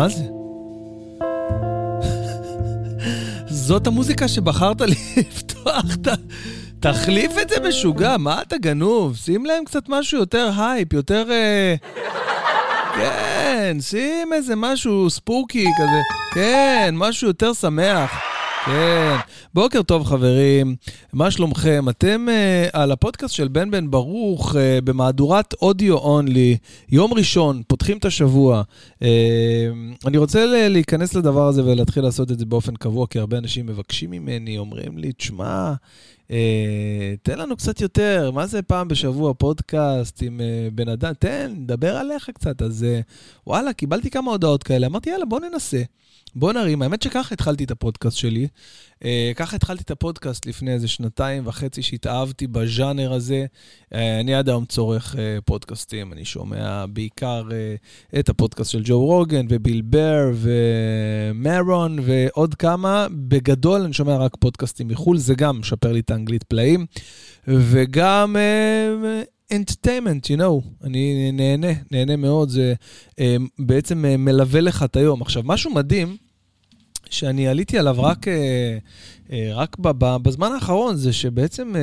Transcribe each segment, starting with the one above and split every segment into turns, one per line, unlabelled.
מה זה? זאת המוזיקה שבחרת לפתוח את ה... תחליף את זה משוגע, מה אתה גנוב? שים להם קצת משהו יותר הייפ, יותר... אה, כן, שים איזה משהו spooky כזה. כן, משהו יותר שמח. כן. בוקר טוב, חברים. מה שלומכם? אתם אה, על הפודקאסט של בן בן ברוך אה, במהדורת audio only, יום ראשון, פותחים את השבוע. Uh, אני רוצה להיכנס לדבר הזה ולהתחיל לעשות את זה באופן קבוע, כי הרבה אנשים מבקשים ממני, אומרים לי, תשמע, Uh, תן לנו קצת יותר, מה זה פעם בשבוע פודקאסט עם uh, בן אדם? תן, דבר עליך קצת. אז uh, וואלה, קיבלתי כמה הודעות כאלה, אמרתי, יאללה, בוא ננסה. בוא נרים, האמת שככה התחלתי את הפודקאסט שלי. Uh, ככה התחלתי את הפודקאסט לפני איזה שנתיים וחצי שהתאהבתי בז'אנר הזה. Uh, אני עד היום צורך uh, פודקאסטים, אני שומע בעיקר uh, את הפודקאסט של ג'ו רוגן וביל בר ומרון ועוד כמה. בגדול אני שומע רק פודקאסטים מחו"ל, זה גם משפר לי את האנגלית פלאים. וגם... Uh, entertainment, you know, אני נהנה, נהנה מאוד, זה אה, בעצם אה, מלווה לך את היום. עכשיו, משהו מדהים, שאני עליתי עליו רק, אה, אה, רק בזמן האחרון, זה שבעצם אה,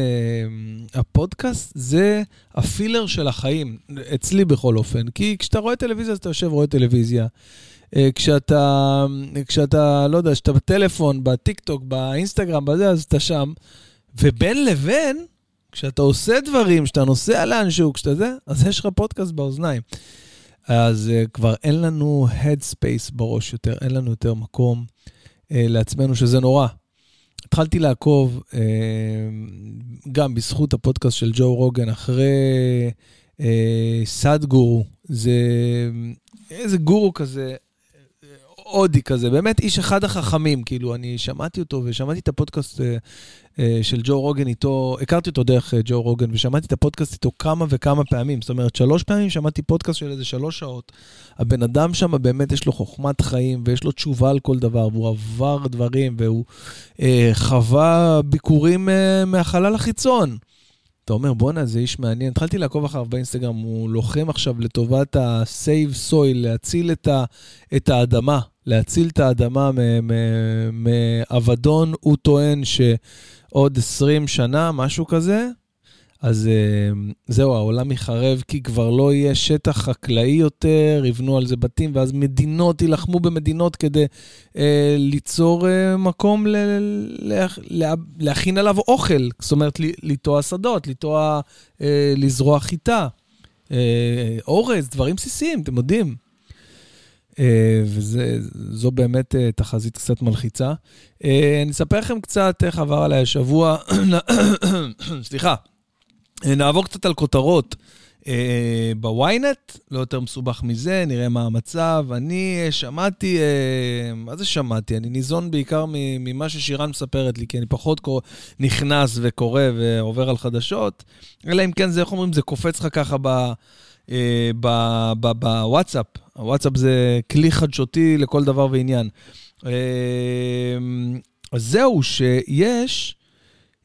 הפודקאסט זה הפילר של החיים, אצלי בכל אופן. כי כשאתה רואה טלוויזיה, אז אתה יושב ורואה טלוויזיה. כשאתה, כשאתה, לא יודע, כשאתה בטלפון, בטיק טוק, באינסטגרם, בזה, אז אתה שם. ובין לבין, כשאתה עושה דברים, כשאתה נוסע לאנשהו, כשאתה זה, אז יש לך פודקאסט באוזניים. אז כבר אין לנו headspace בראש יותר, אין לנו יותר מקום לעצמנו, שזה נורא. התחלתי לעקוב, uh, גם בזכות הפודקאסט של ג'ו רוגן, אחרי uh, סאד גורו, זה איזה גורו כזה, הודי כזה, באמת איש אחד החכמים, כאילו, אני שמעתי אותו ושמעתי את הפודקאסט של ג'ו רוגן איתו, הכרתי אותו דרך ג'ו רוגן, ושמעתי את הפודקאסט איתו כמה וכמה פעמים. זאת אומרת, שלוש פעמים שמעתי פודקאסט של איזה שלוש שעות. הבן אדם שם באמת יש לו חוכמת חיים, ויש לו תשובה על כל דבר, והוא עבר דברים, והוא אה, חווה ביקורים אה, מהחלל החיצון. אתה אומר, בואנה, זה איש מעניין. התחלתי לעקוב אחריו באינסטגרם, הוא לוחם עכשיו לטובת ה-save soil, להציל את, ה- את האדמה, להציל את האדמה מאבדון. הוא טוען שעוד 20 שנה, משהו כזה, אז uh, זהו, העולם יחרב כי כבר לא יהיה שטח חקלאי יותר, יבנו על זה בתים, ואז מדינות יילחמו במדינות כדי uh, ליצור uh, מקום ל- ל- ל- להכין עליו אוכל. זאת אומרת, לטוע שדות, לטוע, uh, לזרוע חיטה, uh, אורז, דברים בסיסיים, אתם יודעים. Uh, וזו באמת uh, תחזית קצת מלחיצה. Uh, אני אספר לכם קצת איך עבר עליי השבוע, סליחה. אה, נעבור קצת על כותרות. אה, בוויינט, לא יותר מסובך מזה, נראה מה המצב. אני אה, שמעתי, מה זה שמעתי? אני ניזון בעיקר ממה ששירן מספרת לי, כי אני פחות. נכנס וקורא ועובר על חדשות, אלא אם כן זה, איך אומרים, זה קופץ לך ככה. בוואטסאפ. הוואטסאפ זה כלי חדשותי לכל דבר ועניין. אז זהו, שיש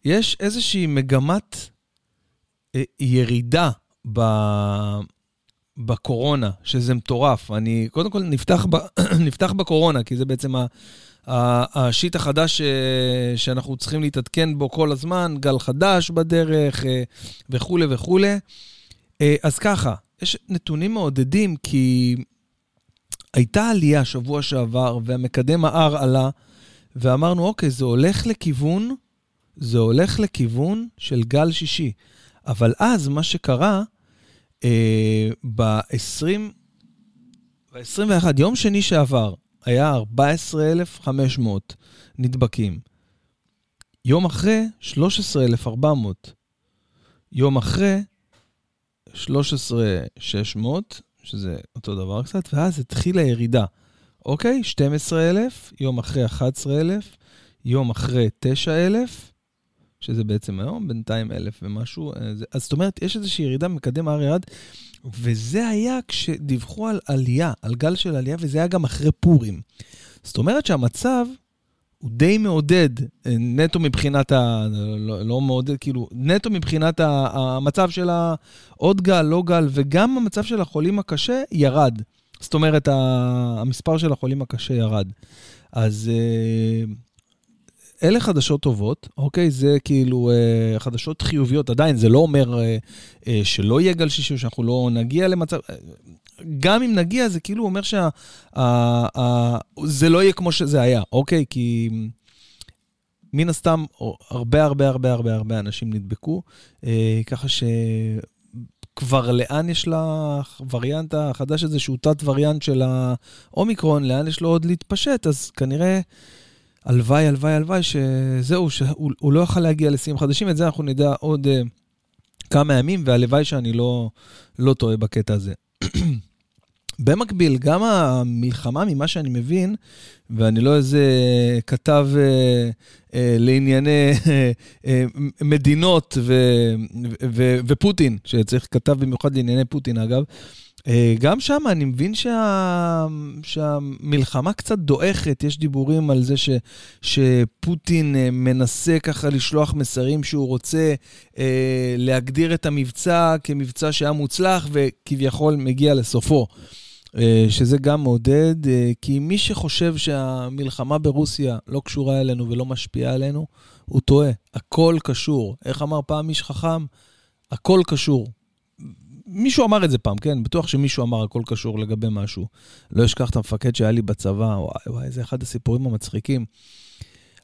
יש איזושהי מגמת אה, ירידה ב... בקורונה, שזה מטורף. אני, קודם כל, נפתח, ב... נפתח בקורונה, כי זה בעצם ה... השיט החדש. אה, שאנחנו צריכים להתעדכן בו כל הזמן, גל חדש בדרך אה, וכולי וכולי. אז ככה, יש נתונים מעודדים, כי הייתה עלייה שבוע שעבר, והמקדם ה-R עלה, ואמרנו, אוקיי, זה הולך לכיוון, זה הולך לכיוון של גל שישי. אבל אז מה שקרה, אה, ב-20, ב-21, יום שני שעבר, היה 14,500 נדבקים. יום אחרי, 13,400. יום אחרי, 13,600, שזה אותו דבר קצת, ואז התחילה ירידה. אוקיי? 12,000, יום אחרי 11,000, יום אחרי 9,000, שזה בעצם היום, בינתיים אלף ומשהו. אה, אז זאת אומרת, יש איזושהי ירידה במקדם הר ירד, וזה היה כשדיווחו על עלייה, על גל של עלייה, וזה היה גם אחרי פורים. זאת אומרת שהמצב הוא די מעודד, אה, נטו מבחינת ה... לא, לא מעודד, כאילו, נטו מבחינת המצב של העוד גל, לא גל, וגם המצב של החולים הקשה ירד. זאת אומרת, המספר של החולים הקשה ירד. אז אלה חדשות טובות, אוקיי? זה כאילו אה, חדשות חיוביות. עדיין, זה לא אומר אה, אה, שלא יהיה גל שישי, שאנחנו לא נגיע למצב... גם אם נגיע, זה כאילו אומר שזה לא יהיה כמו שזה היה, אוקיי? כי מן הסתם, הרבה הרבה הרבה הרבה הרבה אנשים נדבקו, אה, ככה ש... כבר לאן יש לווריאנט החדש הזה, שהוא תת-וריאנט של האומיקרון, לאן יש לו עוד להתפשט, אז כנראה הלוואי, הלוואי, הלוואי, שזהו, שהוא לא יוכל להגיע לשיאים חדשים, את זה אנחנו נדע עוד uh, כמה ימים, והלוואי שאני לא, לא טועה בקטע הזה. במקביל, גם המלחמה, ממה שאני מבין, ואני לא איזה כתב אה, אה, לענייני אה, אה, מדינות ו, ו, ו, ופוטין, שצריך כתב במיוחד לענייני פוטין, אגב, אה, גם שם אני מבין שה... שהמלחמה קצת דועכת, יש דיבורים על זה ש... שפוטין אה, מנסה ככה לשלוח מסרים שהוא רוצה אה, להגדיר את המבצע כמבצע שהיה מוצלח וכביכול מגיע לסופו. שזה גם מעודד, אה, כי מי שחושב שהמלחמה ברוסיה לא קשורה אלינו ולא משפיעה עלינו, הוא טועה. הכל קשור. איך אמר פעם איש חכם? הכל קשור. מישהו אמר את זה פעם, כן? בטוח שמישהו אמר הכל קשור לגבי משהו. לא אשכח את המפקד שהיה לי בצבא, וואי וואי, זה אחד הסיפורים המצחיקים.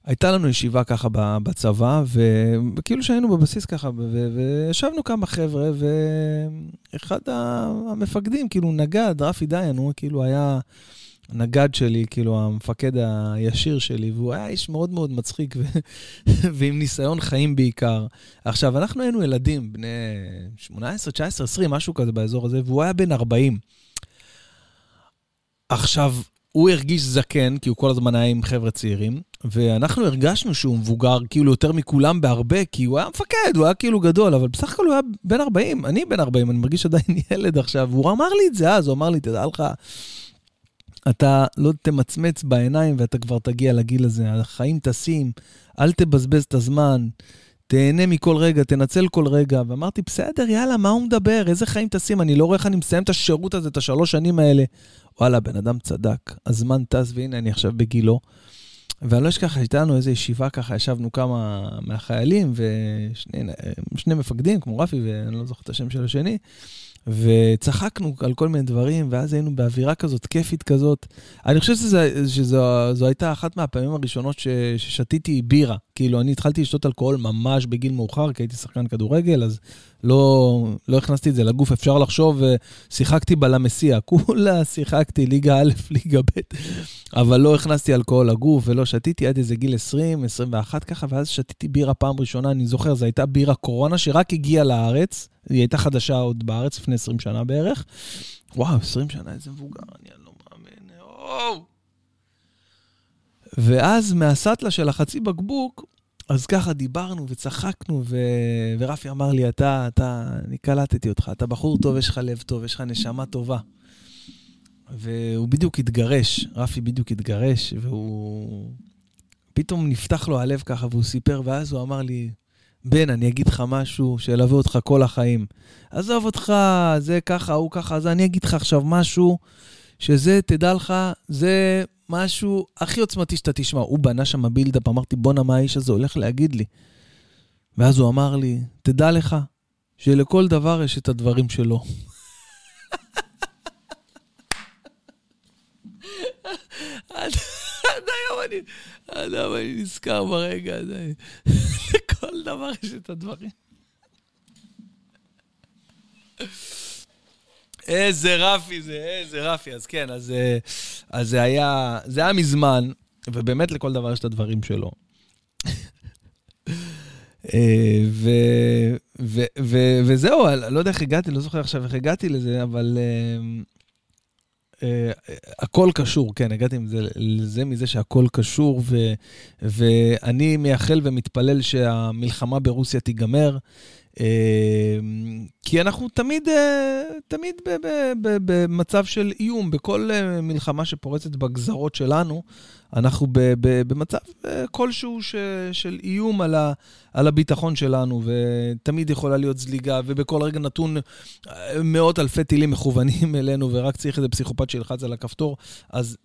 הייתה לנו ישיבה ככה בצבא, וכאילו שהיינו בבסיס ככה, וישבנו כמה חבר'ה, ואחד המפקדים, כאילו נגד, רפי דיין, הוא כאילו היה הנגד שלי, כאילו המפקד הישיר שלי, והוא היה איש מאוד מאוד מצחיק. ועם ניסיון חיים בעיקר. עכשיו, אנחנו היינו ילדים, בני 18, 19, 20, משהו כזה באזור הזה, והוא היה בן 40. עכשיו, הוא הרגיש זקן, כי הוא כל הזמן היה עם חבר'ה צעירים, ואנחנו הרגשנו שהוא מבוגר, כאילו יותר מכולם בהרבה, כי הוא היה מפקד, הוא היה כאילו גדול, אבל בסך הכל הוא היה בן 40, אני בן 40, אני מרגיש עדיין ילד עכשיו, והוא אמר לי את זה אז, הוא אמר לי, תדע לך, אתה לא תמצמץ בעיניים ואתה כבר תגיע לגיל הזה. החיים טסים, אל תבזבז את הזמן, תהנה מכל רגע, תנצל כל רגע. ואמרתי, בסדר, יאללה, מה הוא מדבר? איזה חיים טסים? אני לא רואה איך אני מסיים את השירות הזה, את השלוש שנים האלה. וואלה, בן אדם צדק, הזמן טס, והנה אני עכשיו בגילו. ואני לא אשכח, הייתה לנו איזו ישיבה ככה, ישבנו כמה מהחיילים ושני מפקדים, כמו רפי, ואני לא זוכר את השם של השני. וצחקנו על כל מיני דברים, ואז היינו באווירה כזאת, כיפית כזאת. אני חושב שזו, שזו הייתה אחת מהפעמים הראשונות ש, ששתיתי בירה. כאילו, אני התחלתי לשתות אלכוהול ממש בגיל מאוחר, כי הייתי שחקן כדורגל, אז לא, לא הכנסתי את זה לגוף. אפשר לחשוב, שיחקתי בלמסיע, כולה שיחקתי ליגה א', ליגה ב', אבל לא הכנסתי אלכוהול לגוף ולא שתיתי עד איזה גיל 20, 21 ככה, ואז שתיתי בירה פעם ראשונה, אני זוכר, זו הייתה בירה קורונה שרק הגיעה לארץ. היא הייתה חדשה עוד בארץ לפני 20 שנה בערך. וואו, 20 שנה, איזה מבוגר, אני לא מאמין. או! ואז מהסטלה של החצי בקבוק, אז ככה דיברנו וצחקנו, ו... ורפי אמר לי, אתה, אתה, אני קלטתי אותך, אתה בחור טוב, יש לך לב טוב, יש לך נשמה טובה. והוא בדיוק התגרש, רפי בדיוק התגרש, והוא... פתאום נפתח לו הלב ככה, והוא סיפר, ואז הוא אמר לי, בן, אני אגיד לך משהו שילווה אותך כל החיים. עזוב אותך, זה ככה, הוא ככה, אז אני אגיד לך עכשיו משהו, שזה, תדע לך, זה משהו הכי עוצמתי שאתה תשמע. הוא בנה שם בילדאפ, אמרתי, בואנה, מה האיש הזה הולך להגיד לי? ואז הוא אמר לי, תדע לך, שלכל דבר יש את הדברים שלו. עד היום אני, עד היום אני נזכר ברגע הזה. לכל דבר יש את הדברים. איזה רפי זה, איזה רפי. אז כן, אז, אה, אז זה היה, זה היה מזמן, ובאמת לכל דבר יש את הדברים שלו. אה, ו, ו, ו, וזהו, לא יודע איך הגעתי, לא זוכר עכשיו איך הגעתי לזה, אבל אה, אה, הכל קשור, כן, הגעתי עם זה, לזה מזה שהכל קשור, ו, ואני מייחל ומתפלל שהמלחמה ברוסיה תיגמר. כי אנחנו תמיד, תמיד במצב של איום, בכל מלחמה שפורצת בגזרות שלנו, אנחנו במצב כלשהו של איום על הביטחון שלנו, ותמיד יכולה להיות זליגה, ובכל רגע נתון מאות אלפי טילים מכוונים אלינו, ורק צריך איזה פסיכופת שילחץ על הכפתור, אז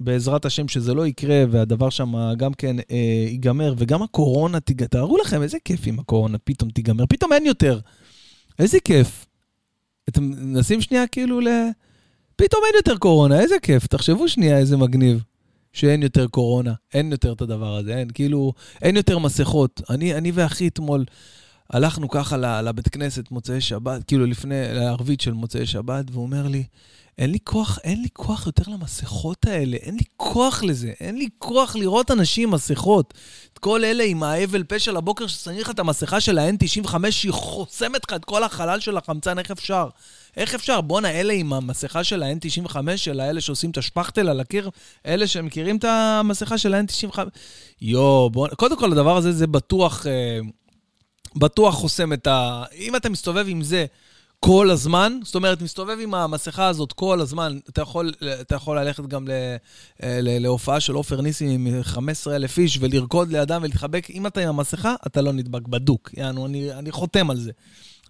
בעזרת השם שזה לא יקרה, והדבר שם גם כן אה, ייגמר, וגם הקורונה, תג... תארו לכם איזה כיף אם הקורונה פתאום תיגמר, פתאום אין יותר. איזה כיף. אתם מנסים שנייה כאילו ל... פתאום אין יותר קורונה, איזה כיף. תחשבו שנייה איזה מגניב. שאין יותר קורונה, אין יותר את הדבר הזה, אין, כאילו, אין יותר מסכות. אני, אני ואחי אתמול הלכנו ככה לבית כנסת מוצאי שבת, כאילו לפני, לערבית של מוצאי שבת, והוא אומר לי, אין לי כוח, אין לי כוח יותר למסכות האלה, אין לי כוח לזה, אין לי כוח לראות אנשים עם מסכות. את כל אלה עם האבל פשע לבוקר ששמים לך את המסכה של ה-N95, שהיא חוסמת לך את כל החלל של החמצן, איך אפשר? איך אפשר? בואנה, אלה עם המסכה של ה-N95, של האלה שעושים את השפכטל על הקיר, אלה שמכירים את המסכה של ה-N95? יואו, בואנה, קודם כל הדבר הזה, זה בטוח, אה, בטוח חוסם את ה... אם אתה מסתובב עם זה... כל הזמן, זאת אומרת, מסתובב עם המסכה הזאת כל הזמן, אתה יכול, אתה יכול ללכת גם ל, ל, להופעה של עופר ניסים עם 15,000 איש ולרקוד לידם ולהתחבק, אם אתה עם המסכה, אתה לא נדבק בדוק, יענו, אני, אני חותם על זה.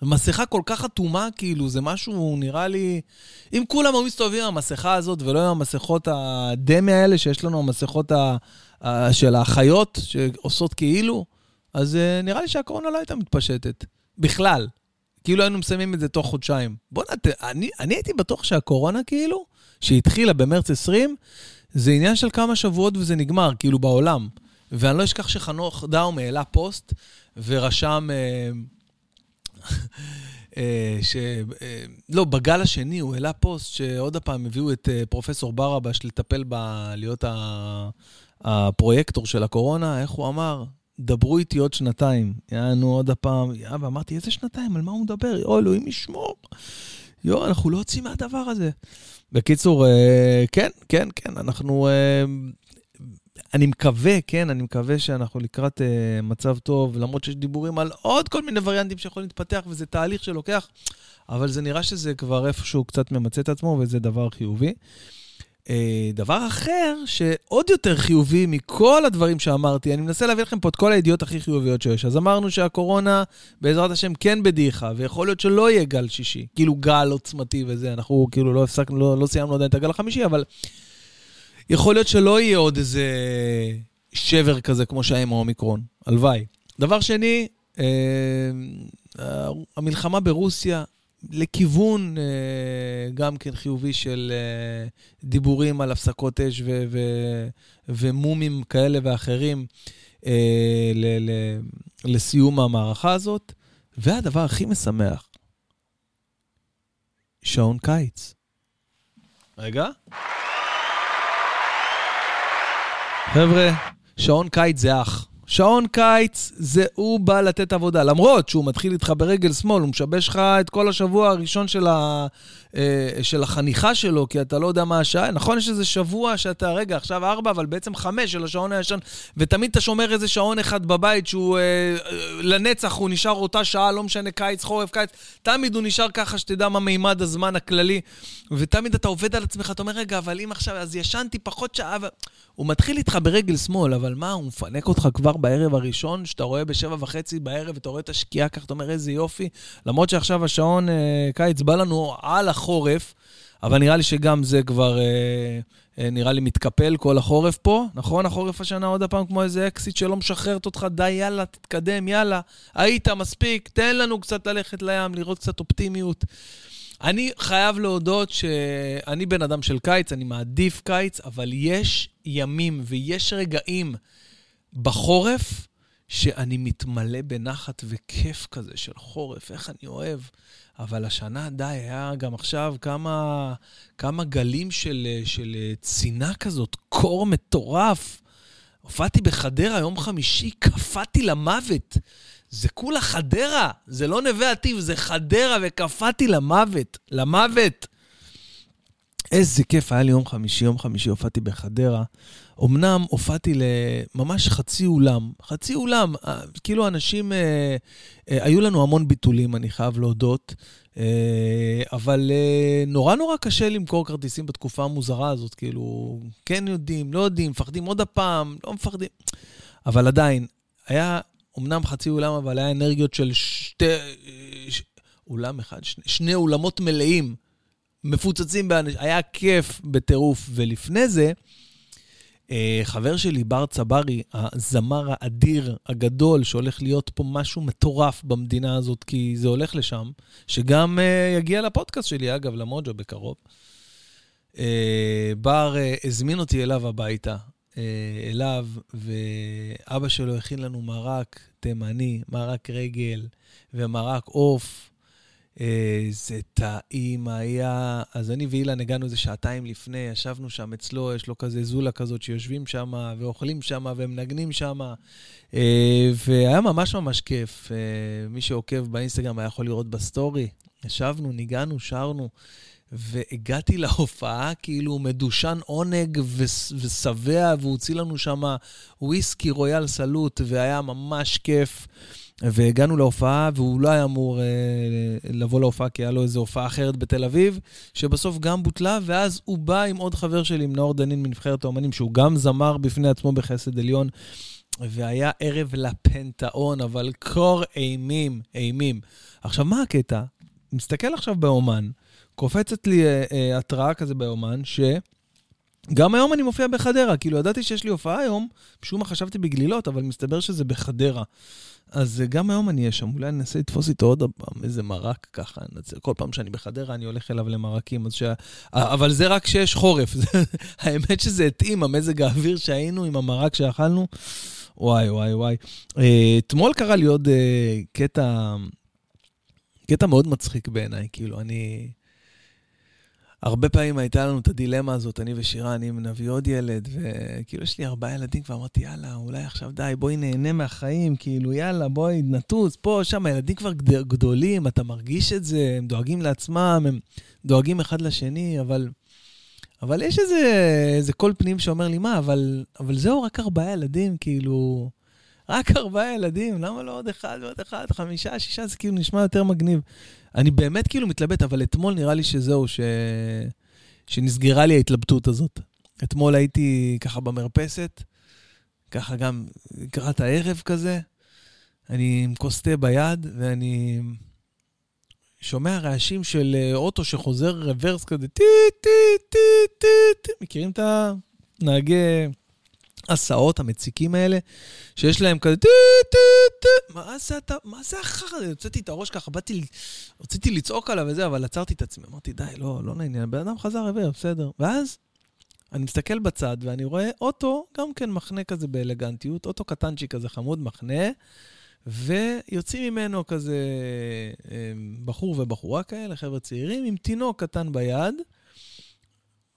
מסכה כל כך אטומה, כאילו, זה משהו, נראה לי... אם כולם היו מסתובבים עם המסכה הזאת ולא עם המסכות הדמי האלה שיש לנו, המסכות ה, ה, של האחיות שעושות כאילו, אז uh, נראה לי שהקורונה לא הייתה מתפשטת. בכלל. כאילו היינו מסיימים את זה תוך חודשיים. בוא'נה, אני, אני הייתי בטוח שהקורונה, כאילו, שהתחילה במרץ 20, זה עניין של כמה שבועות וזה נגמר, כאילו, בעולם. ואני לא אשכח שחנוך דאום העלה פוסט ורשם... אה, אה, ש... אה, לא, בגל השני הוא העלה פוסט שעוד פעם הביאו את אה, פרופסור ברבש לטפל ב... להיות הפרויקטור של הקורונה, איך הוא אמר? דברו איתי עוד שנתיים. יענו עוד הפעם, אבא, אמרתי, איזה שנתיים? על מה הוא מדבר? יואו, אלוהים ישמור. יואו, אנחנו לא יוצאים מהדבר הזה. בקיצור, כן, כן, כן, אנחנו אני מקווה, כן, אני מקווה שאנחנו לקראת uh, מצב טוב, למרות שיש דיבורים על עוד כל מיני וריאנטים שיכולים להתפתח, וזה תהליך שלוקח, אבל זה נראה שזה כבר איפשהו קצת ממצה את עצמו, וזה דבר חיובי. Uh, דבר אחר, שעוד יותר חיובי מכל הדברים שאמרתי, אני מנסה להביא לכם פה את כל הידיעות הכי חיוביות שיש. אז אמרנו שהקורונה, בעזרת השם, כן בדעיכה, ויכול להיות שלא יהיה גל שישי, כאילו גל עוצמתי וזה, אנחנו כאילו לא הפסקנו, לא, לא סיימנו עדיין את הגל החמישי, אבל יכול להיות שלא יהיה עוד איזה שבר כזה כמו שהיה עם האומיקרון. הלוואי. דבר שני, אה, המלחמה ברוסיה לכיוון אה, גם כן חיובי של אה, דיבורים על הפסקות אש ו- ו- ומומים כאלה ואחרים אה, ל- ל- לסיום המערכה הזאת. והדבר הכי משמח, שעון קיץ. רגע. חבר'ה, שעון קיץ זה אח. שעון קיץ זה הוא בא לתת עבודה, למרות שהוא מתחיל איתך ברגל שמאל, הוא משבש לך את כל השבוע הראשון של, ה, אה, של החניכה שלו, כי אתה לא יודע מה השעה. נכון, יש איזה שבוע שאתה, רגע, עכשיו ארבע, אבל בעצם חמש של השעון הישן, ותמיד אתה שומר איזה שעון אחד בבית שהוא אה, לנצח, הוא נשאר אותה שעה, לא משנה קיץ, חורף, קיץ, תמיד הוא נשאר ככה שתדע מה מימד הזמן הכללי, ותמיד אתה עובד על עצמך, אתה אומר, רגע, אבל אם עכשיו, אז ישנתי פחות שעה, ו... הוא מתחיל איתך ברגל שמאל, אבל מה, הוא מפנק אותך כבר בערב הראשון, שאתה רואה בשבע וחצי בערב, ואתה רואה את השקיעה ככה, אתה אומר, איזה יופי. למרות שעכשיו השעון אה, קיץ בא לנו על החורף, אבל נראה לי שגם זה כבר, אה, אה, נראה לי מתקפל כל החורף פה. נכון, החורף השנה עוד פעם כמו איזה אקסיט שלא משחררת אותך, די, יאללה, תתקדם, יאללה. היית מספיק, תן לנו קצת ללכת לים, לראות קצת אופטימיות. אני חייב להודות שאני בן אדם של קיץ, אני מעדיף קיץ, אבל יש ימים ויש רגעים בחורף שאני מתמלא בנחת וכיף כזה של חורף, איך אני אוהב. אבל השנה, די, היה גם עכשיו כמה, כמה גלים של, של צינה כזאת, קור מטורף. הופעתי בחדרה יום חמישי, קפאתי למוות. זה כולה חדרה, זה לא נווה עתיב, זה חדרה, וקפאתי למוות, למוות. איזה כיף, היה לי יום חמישי, יום חמישי הופעתי בחדרה. אמנם הופעתי לממש חצי אולם, חצי אולם, אה, כאילו אנשים, אה, אה, היו לנו המון ביטולים, אני חייב להודות, אה, אבל אה, נורא נורא קשה למכור כרטיסים בתקופה המוזרה הזאת, כאילו, כן יודעים, לא יודעים, מפחדים עוד הפעם, לא מפחדים. אבל עדיין, היה אמנם חצי אולם, אבל היה אנרגיות של שתי... ש... אולם אחד, שני, שני אולמות מלאים, מפוצצים באנשים, היה כיף בטירוף. ולפני זה, חבר שלי, בר צברי, הזמר האדיר, הגדול, שהולך להיות פה משהו מטורף במדינה הזאת, כי זה הולך לשם, שגם uh, יגיע לפודקאסט שלי, אגב, למוג'ו בקרוב. Uh, בר uh, הזמין אותי אליו הביתה, uh, אליו, ואבא שלו הכין לנו מרק תימני, מרק רגל ומרק עוף. איזה טעים היה. אז אני ואילן הגענו איזה שעתיים לפני, ישבנו שם אצלו, יש לו כזה זולה כזאת שיושבים שם ואוכלים שם ומנגנים שם. אה, והיה ממש ממש כיף. אה, מי שעוקב באינסטגרם היה יכול לראות בסטורי. ישבנו, ניגענו, שרנו. והגעתי להופעה כאילו מדושן עונג ושבע, והוא הוציא לנו שם וויסקי רויאל סלוט, והיה ממש כיף. והגענו להופעה, והוא לא היה אמור אה, לבוא להופעה, כי היה לו איזו הופעה אחרת בתל אביב, שבסוף גם בוטלה, ואז הוא בא עם עוד חבר שלי, עם נאור דנין מנבחרת האומנים, שהוא גם זמר בפני עצמו בחסד עליון, והיה ערב לפנתאון, אבל קור אימים, אימים. עכשיו, מה הקטע? מסתכל עכשיו באומן, קופצת לי אה, אה, התראה כזה באומן, ש... גם היום אני מופיע בחדרה, כאילו ידעתי שיש לי הופעה היום, משום מה חשבתי בגלילות, אבל מסתבר שזה בחדרה. אז אה, גם היום אני אהיה שם, אולי אני אנסה לתפוס איתו עוד פעם איזה מרק ככה. כל פעם שאני בחדרה אני הולך אליו למרקים, ש... אבל זה רק כשיש חורף. האמת שזה התאים, המזג האוויר שהיינו עם המרק שאכלנו. וואי, וואי, וואי. אה, אתמול קרה לי עוד אה, קטע, קטע מאוד מצחיק בעיניי, כאילו, אני... הרבה פעמים הייתה לנו את הדילמה הזאת, אני ושירה, אני נביא עוד ילד, וכאילו יש לי ארבעה ילדים, כבר אמרתי, יאללה, אולי עכשיו די, בואי נהנה מהחיים, כאילו, יאללה, בואי נטוס, פה, שם, הילדים כבר גדולים, אתה מרגיש את זה, הם דואגים לעצמם, הם דואגים אחד לשני, אבל... אבל יש איזה, איזה קול פנים שאומר לי, מה, אבל, אבל זהו, רק ארבעה ילדים, כאילו... רק ארבעה ילדים, למה לא עוד אחד ועוד אחד, חמישה, שישה, זה כאילו נשמע יותר מגניב. אני באמת כאילו מתלבט, אבל אתמול נראה לי שזהו, ש... שנסגרה לי ההתלבטות הזאת. אתמול הייתי ככה במרפסת, ככה גם לקראת הערב כזה, אני עם כוס תה ביד, ואני שומע רעשים של אה, אוטו שחוזר רוורס כזה, טי, טי, טי, טי, טי. מכירים את הנהגי... הסעות המציקים האלה, שיש להם כזה טו טו טו, מה זה אתה, מה זה החרא הזה? הוצאתי את הראש ככה, באתי, רציתי לצעוק עליו וזה, אבל עצרתי את עצמי, אמרתי, די, לא, לא נעניין, בן אדם חזר רבר, בסדר. ואז אני מסתכל בצד ואני רואה אוטו, גם כן מחנה כזה באלגנטיות, אוטו קטנצ'י כזה חמוד, מחנה, ויוצאים ממנו כזה אה, בחור ובחורה כאלה, חבר'ה צעירים, עם תינוק קטן ביד.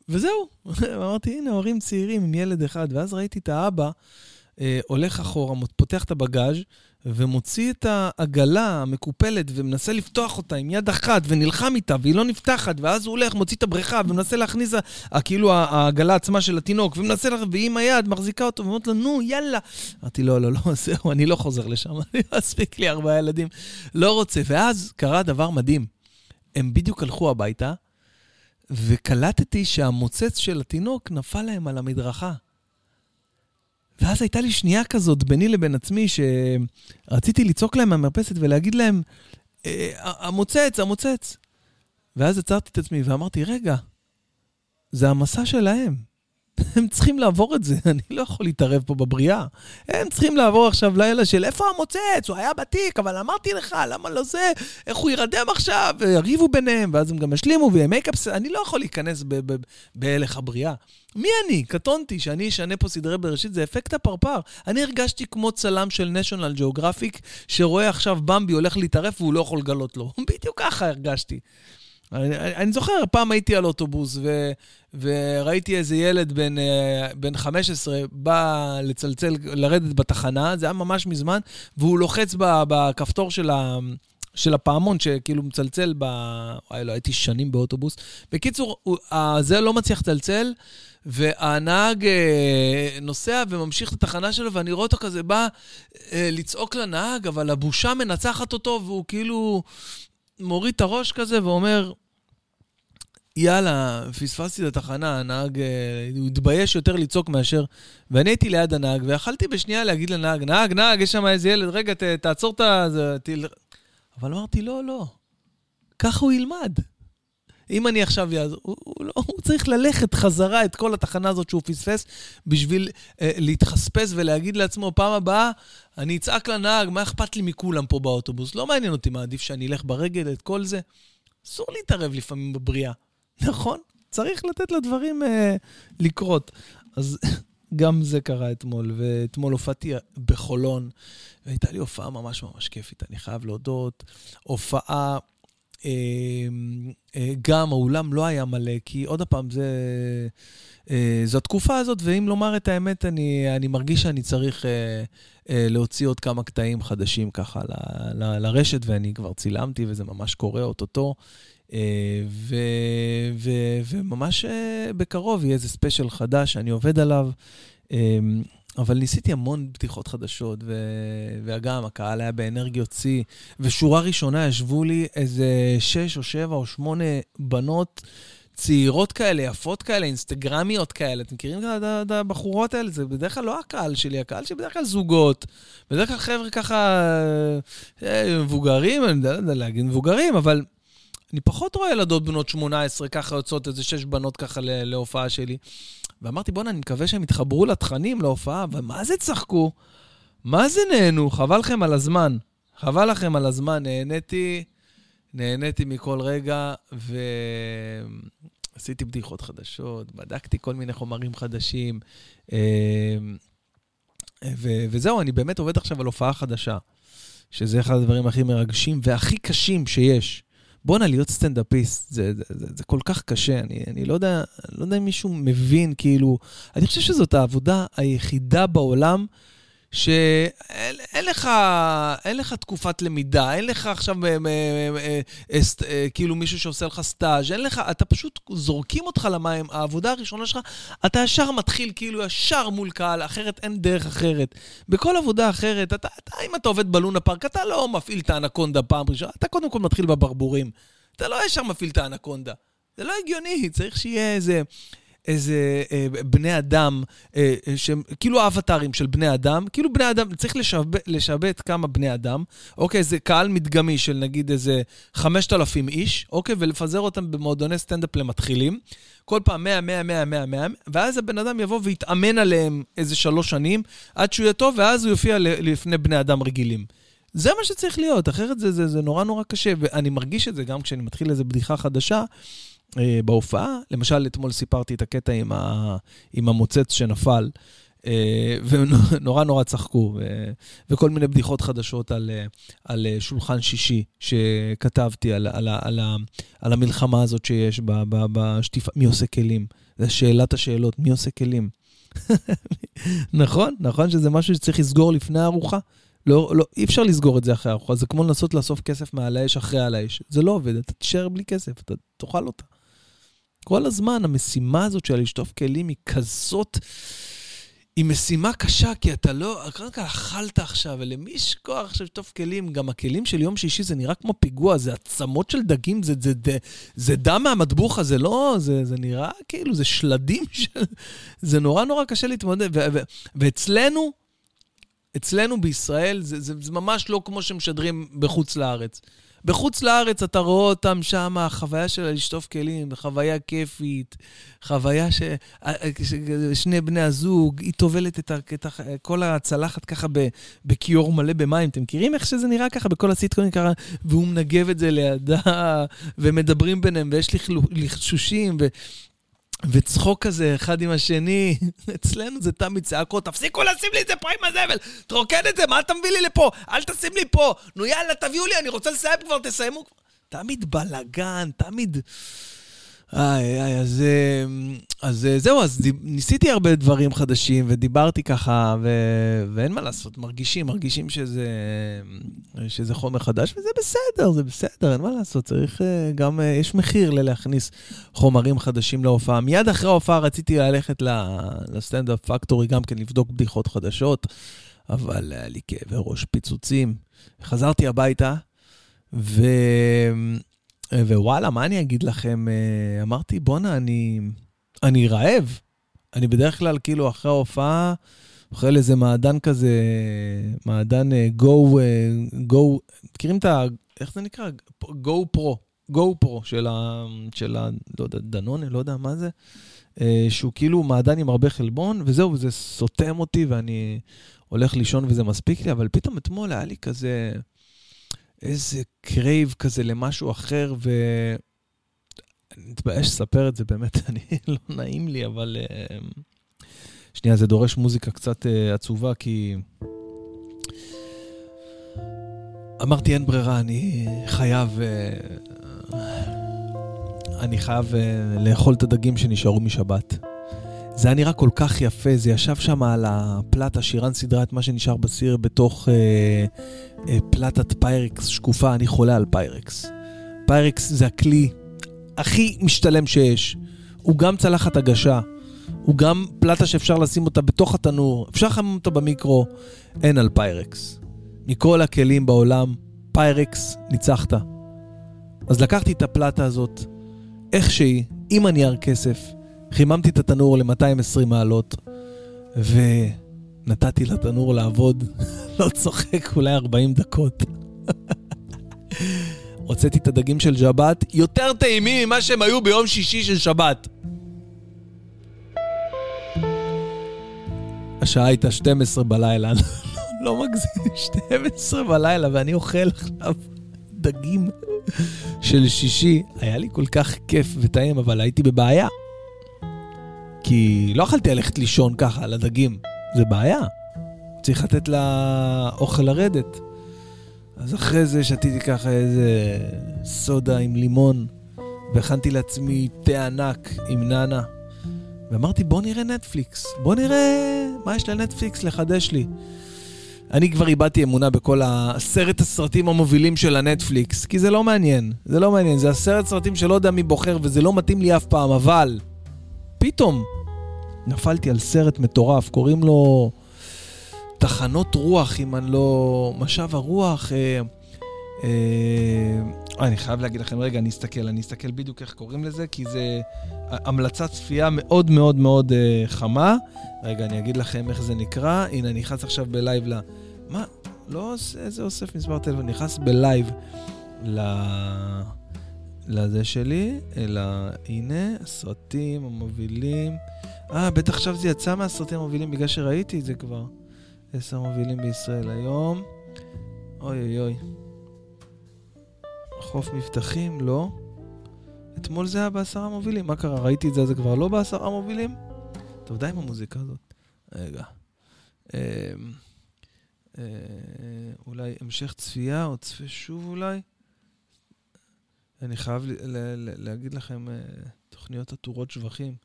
וזהו, אמרתי, הנה, הורים צעירים עם ילד אחד. ואז ראיתי את האבא אה, הולך אחורה, פותח את הבגאז' ומוציא את העגלה המקופלת ומנסה לפתוח אותה עם יד אחת ונלחם איתה והיא לא נפתחת ואז הוא הולך, מוציא את הבריכה ומנסה להכניס, כאילו העגלה עצמה של התינוק ומנסה, לה, והיא עם היד מחזיקה אותו ואומרת לו, נו, יאללה. אמרתי, לא, לא, לא, זהו, אני לא חוזר לשם, אני מספיק לי ארבעה ילדים, לא רוצה. ואז קרה דבר מדהים. הם בדיוק הלכו הביתה, וקלטתי שהמוצץ של התינוק נפל להם על המדרכה. ואז הייתה לי שנייה כזאת ביני לבין עצמי, שרציתי לצעוק להם מהמרפסת ולהגיד להם, אה, המוצץ, המוצץ. ואז עצרתי את עצמי ואמרתי, רגע, זה המסע שלהם. הם צריכים לעבור את זה, אני לא יכול להתערב פה בבריאה. הם צריכים לעבור עכשיו לילה של איפה המוצץ? הוא היה בתיק, אבל אמרתי לך, למה לא זה? איך הוא ירדם עכשיו? ויריבו ביניהם, ואז הם גם ישלימו ויהיה מייקאפ, אני לא יכול להיכנס בהלך הבריאה. מי אני? קטונתי, שאני אשנה פה סדרי בראשית, זה אפקט הפרפר. אני הרגשתי כמו צלם של national geographic, שרואה עכשיו במבי הולך להתערף והוא לא יכול לגלות לו. בדיוק ככה הרגשתי. אני, אני זוכר, פעם הייתי על אוטובוס ו, וראיתי איזה ילד בן, אה, בן 15 בא לצלצל, לרדת בתחנה, זה היה ממש מזמן, והוא לוחץ בכפתור של, ה, של הפעמון שכאילו מצלצל ב... וואי, לא, הייתי שנים באוטובוס. בקיצור, זה לא מצליח לצלצל, והנהג אה, נוסע וממשיך את התחנה שלו, ואני רואה אותו כזה בא אה, לצעוק לנהג, אבל הבושה מנצחת אותו, והוא כאילו מוריד את הראש כזה ואומר, יאללה, פספסתי את התחנה, הנהג, אה, הוא התבייש יותר לצעוק מאשר... ואני הייתי ליד הנהג, ויכלתי בשנייה להגיד לנהג, נהג, נהג, יש שם איזה ילד, רגע, ת, תעצור את ה... אבל אמרתי, לא, לא, ככה הוא ילמד. אם אני עכשיו יעזור, הוא, הוא, לא, הוא צריך ללכת חזרה את כל התחנה הזאת שהוא פספס בשביל אה, להתחספס ולהגיד לעצמו, פעם הבאה אני אצעק לנהג, מה אכפת לי מכולם פה באוטובוס? לא מעניין אותי מה עדיף שאני אלך ברגל, את כל זה. אסור להתערב לפעמים בבריאה. נכון, צריך לתת לדברים אה, לקרות. אז גם זה קרה אתמול, ואתמול הופעתי בחולון, והייתה לי הופעה ממש ממש כיפית, אני חייב להודות. הופעה, אה, אה, גם האולם לא היה מלא, כי עוד פעם, זה, אה, זו התקופה הזאת, ואם לומר את האמת, אני, אני מרגיש שאני צריך אה, להוציא עוד כמה קטעים חדשים ככה ל, ל, לרשת, ואני כבר צילמתי, וזה ממש קורה אוטוטו. אה, ו, ו, וממש אה, בקרוב יהיה איזה ספיישל חדש שאני עובד עליו. אה, אבל ניסיתי המון בדיחות חדשות, ו... וגם הקהל היה באנרגיות שיא, ושורה ראשונה ישבו לי איזה שש או שבע או שמונה בנות צעירות כאלה, יפות כאלה, אינסטגרמיות כאלה. אתם מכירים את הבחורות האלה? זה בדרך כלל לא הקהל שלי, הקהל שלי בדרך כלל זוגות. בדרך כלל חבר'ה ככה מבוגרים, אני לא יודע להגיד מבוגרים, אבל אני פחות רואה ילדות בנות 18 ככה יוצאות, איזה שש בנות ככה להופעה שלי. ואמרתי, בואנה, אני מקווה שהם יתחברו לתכנים, להופעה, ומה זה צחקו? מה זה נהנו? חבל לכם על הזמן. חבל לכם על הזמן, נהניתי, נהניתי מכל רגע, ועשיתי בדיחות חדשות, בדקתי כל מיני חומרים חדשים, אה, ו... וזהו, אני באמת עובד עכשיו על הופעה חדשה, שזה אחד הדברים הכי מרגשים והכי קשים שיש. בואנה, להיות סטנדאפיסט, זה, זה, זה, זה כל כך קשה. אני, אני לא יודע, לא יודע אם מישהו מבין, כאילו... אני חושב שזאת העבודה היחידה בעולם שאין לך, אין לך תקופת למידה, אין לך עכשיו אה, אה, אה, כאילו מישהו שעושה לך סטאז', אין לך, אתה פשוט זורקים אותך למים, העבודה הראשונה שלך, אתה ישר מתחיל כאילו ישר מול קהל, אחרת אין דרך אחרת. בכל עבודה אחרת, אתה, אתה, אם אתה עובד בלונה פארק, אתה לא מפעיל את האנקונדה פעם ראשונה, אתה קודם כל מתחיל בברבורים. אתה לא ישר מפעיל את האנקונדה. זה לא הגיוני, צריך שיהיה איזה... איזה אה, בני אדם, אה, שהם כאילו האבטרים של בני אדם, כאילו בני אדם, צריך לשבת, לשבת כמה בני אדם, אוקיי, זה קהל מדגמי של נגיד איזה 5,000 איש, אוקיי, ולפזר אותם במועדוני סטנדאפ למתחילים. כל פעם 100, 100, 100, 100, 100, ואז הבן אדם יבוא ויתאמן עליהם איזה שלוש שנים, עד שהוא יהיה טוב, ואז הוא יופיע לפני בני אדם רגילים. זה מה שצריך להיות, אחרת זה, זה, זה נורא נורא קשה, ואני מרגיש את זה גם כשאני מתחיל איזו בדיחה חדשה. אה, בהופעה. למשל, אתמול סיפרתי את הקטע עם, ה, עם המוצץ שנפל, אה, ונורא נורא צחקו, ו, וכל מיני בדיחות חדשות על, על שולחן שישי שכתבתי, על, על, על, על, על המלחמה הזאת שיש בשטיפה, מי עושה כלים? זו שאלת השאלות, מי עושה כלים? נכון, נכון שזה משהו שצריך לסגור לפני הארוחה. לא, לא, אי אפשר לסגור את זה אחרי הארוחה, זה כמו לנסות לאסוף כסף מעל האש אחרי על האש. זה לא עובד, אתה תישאר בלי כסף, אתה תאכל אותה. כל הזמן המשימה הזאת של לשטוף כלים היא כזאת, היא משימה קשה, כי אתה לא, קודם כל אכלת עכשיו, ולמי יש כוח עכשיו לשטוף כלים? גם הכלים של יום שישי זה נראה כמו פיגוע, זה עצמות של דגים, זה, זה, זה, זה דם מהמטבוחה, זה לא, זה, זה נראה כאילו, זה שלדים של... זה נורא נורא קשה להתמודד. ו, ו, ואצלנו, אצלנו בישראל, זה, זה, זה ממש לא כמו שמשדרים בחוץ לארץ. בחוץ לארץ אתה רואה אותם שם, החוויה של לשטוף כלים, חוויה כיפית, חוויה ש... ששני בני הזוג, היא טובלת את, ה... את ה... כל הצלחת ככה ב... בכיור מלא במים. אתם מכירים איך שזה נראה ככה בכל הסיטקונים ככה, והוא מנגב את זה לידה, ומדברים ביניהם, ויש לחשושים, ו... וצחוק כזה אחד עם השני, אצלנו זה תמיד צעקות, תפסיקו לשים לי את זה פה עם הזבל, תרוקן את זה, מה אתה מביא לי לפה? אל תשים לי פה, נו יאללה, תביאו לי, אני רוצה לסיים כבר, תסיימו. תמיד בלאגן, תמיד... איי, איי, אז, אה, אז אה, זהו, אז ניסיתי הרבה דברים חדשים, ודיברתי ככה, ו, ואין מה לעשות, מרגישים, מרגישים שזה, שזה חומר חדש, וזה בסדר, זה בסדר, אין מה לעשות, צריך אה, גם, יש מחיר ללהכניס חומרים חדשים להופעה. מיד אחרי ההופעה רציתי ללכת לסטנדאפ פקטורי, גם כן לבדוק בדיחות חדשות, אבל היה לי כאבי ראש פיצוצים. חזרתי הביתה, ו... ווואלה, מה אני אגיד לכם? אה, אמרתי, בואנה, אני, אני רעב. אני בדרך כלל, כאילו, אחרי ההופעה, אוכל איזה מעדן כזה, מעדן go, uh, go, מכירים את ה... איך זה נקרא? go pro, go pro של ה... של ה... לא יודע, דנונה, לא יודע מה זה. שהוא כאילו מעדן עם הרבה חלבון, וזהו, וזה סותם אותי ואני הולך לישון וזה מספיק לי, אבל פתאום אתמול היה לי כזה... איזה crave כזה למשהו אחר, ו... אני מתבייש לספר את זה, באמת, אני, לא נעים לי, אבל... אה, שנייה, זה דורש מוזיקה קצת אה, עצובה, כי... אמרתי, אין ברירה, אני חייב... אה, אני חייב אה, לאכול את הדגים שנשארו משבת. זה היה נראה כל כך יפה, זה ישב שם על הפלטה, שירן סידרה את מה שנשאר בסיר בתוך אה, אה, פלטת פיירקס שקופה, אני חולה על פיירקס. פיירקס זה הכלי הכי משתלם שיש. הוא גם צלחת הגשה, הוא גם פלטה שאפשר לשים אותה בתוך התנור, אפשר לחמם אותה במיקרו, אין על פיירקס. מכל הכלים בעולם, פיירקס ניצחת. אז לקחתי את הפלטה הזאת, איך שהיא, עם הנייר כסף, חיממתי את התנור ל-220 מעלות, ונתתי לתנור לעבוד, לא צוחק, אולי 40 דקות. הוצאתי את הדגים של שבת, יותר טעימים ממה שהם היו ביום שישי של שבת. השעה הייתה 12 בלילה, לא מגזים, 12 בלילה, ואני אוכל עכשיו דגים של שישי. היה לי כל כך כיף וטעים, אבל הייתי בבעיה. כי לא יכלתי ללכת לישון ככה על הדגים, זה בעיה. צריך לתת לאוכל לרדת. אז אחרי זה שתיתי ככה איזה סודה עם לימון, והכנתי לעצמי תה ענק עם נאנה. ואמרתי, בוא נראה נטפליקס, בוא נראה מה יש לנטפליקס לחדש לי. אני כבר איבדתי אמונה בכל עשרת הסרטים המובילים של הנטפליקס, כי זה לא מעניין, זה לא מעניין, זה עשרת סרטים שלא יודע מי בוחר וזה לא מתאים לי אף פעם, אבל פתאום נפלתי על סרט מטורף, קוראים לו תחנות רוח, אם אני לא... משב הרוח. אה, אה, אני חייב להגיד לכם, רגע, אני אסתכל, אני אסתכל בדיוק איך קוראים לזה, כי זה המלצת צפייה מאוד מאוד מאוד אה, חמה. רגע, אני אגיד לכם איך זה נקרא. הנה, אני נכנס עכשיו ב live ל... מה? לא איזה אוסף מספר טלפון, נכנס ב live ל... לזה שלי, אלא הנה, הסרטים המובילים. אה, בטח עכשיו זה יצא מהסרטים המובילים בגלל שראיתי את זה כבר. עשר מובילים בישראל היום. אוי אוי אוי. חוף מבטחים, לא. אתמול זה היה בעשרה מובילים, מה קרה? ראיתי את זה, זה כבר לא בעשרה מובילים? טוב, די עם המוזיקה הזאת. רגע. אה, אה, אולי המשך צפייה או צפה שוב אולי? אני חייב להגיד לכם, אה, תוכניות עטורות שבחים,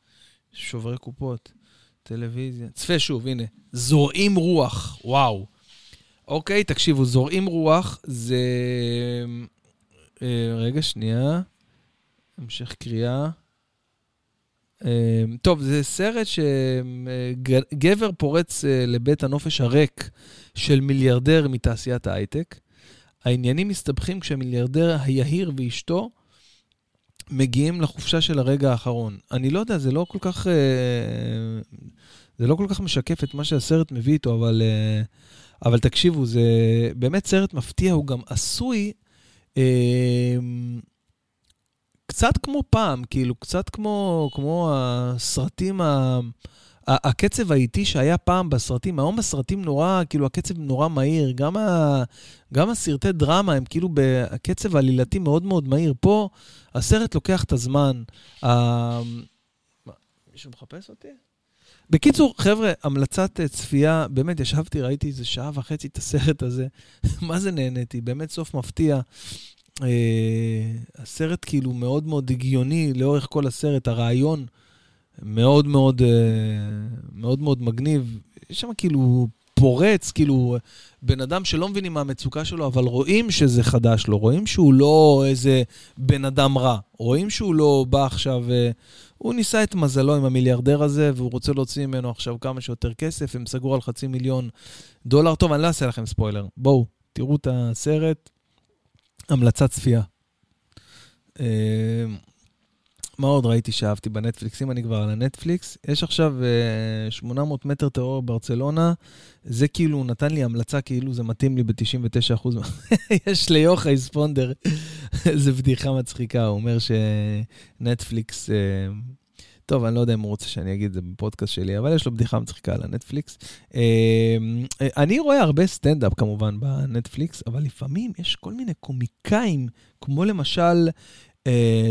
שוברי קופות, טלוויזיה. צפה שוב, הנה. זורעים רוח, וואו. אוקיי, תקשיבו, זורעים רוח זה... אה, רגע, שנייה. המשך קריאה. אה, טוב, זה סרט שגבר פורץ לבית הנופש הריק של מיליארדר מתעשיית ההייטק. העניינים מסתבכים כשהמיליארדר היהיר ואשתו מגיעים לחופשה של הרגע האחרון. אני לא יודע, זה לא כל כך... אה, זה לא כל כך משקף את מה שהסרט מביא איתו, אבל, אה, אבל תקשיבו, זה באמת סרט מפתיע, הוא גם עשוי אה, קצת כמו פעם, כאילו, קצת כמו, כמו הסרטים ה... הקצב האיטי שהיה פעם בסרטים, היום הסרטים נורא, כאילו הקצב נורא מהיר, גם, ה, גם הסרטי דרמה הם כאילו בקצב העלילתי מאוד מאוד מהיר. פה הסרט לוקח את הזמן. ה... מה, מישהו מחפש אותי? בקיצור, חבר'ה, המלצת צפייה, באמת ישבתי, ראיתי איזה שעה וחצי את הסרט הזה, מה זה נהניתי, באמת סוף מפתיע. אה, הסרט כאילו מאוד מאוד הגיוני לאורך כל הסרט, הרעיון מאוד מאוד, אה, מאוד מאוד מגניב. יש שם כאילו פורץ, כאילו, בן אדם שלא מבינים מה המצוקה שלו, אבל רואים שזה חדש לו, רואים שהוא לא איזה בן אדם רע, רואים שהוא לא בא עכשיו, אה, הוא ניסה את מזלו עם המיליארדר הזה, והוא רוצה להוציא ממנו עכשיו כמה שיותר כסף, הם סגרו על חצי מיליון דולר. טוב, אני לא אעשה לכם ספוילר. בואו, תראו את הסרט, המלצת צפייה. מה עוד ראיתי שאהבתי בנטפליקס? אם אני כבר על הנטפליקס, יש עכשיו 800 אה, מטר טרור ברצלונה, זה כאילו, נתן לי המלצה כאילו זה מתאים לי ב-99%. יש ליוחאי ספונדר, איזה בדיחה מצחיקה, הוא אומר שנטפליקס... אה, טוב, אני לא יודע אם הוא רוצה שאני אגיד את זה בפודקאסט שלי, אבל יש לו בדיחה מצחיקה על הנטפליקס. אה, אני רואה הרבה סטנדאפ כמובן בנטפליקס, אבל לפעמים יש כל מיני קומיקאים, כמו למשל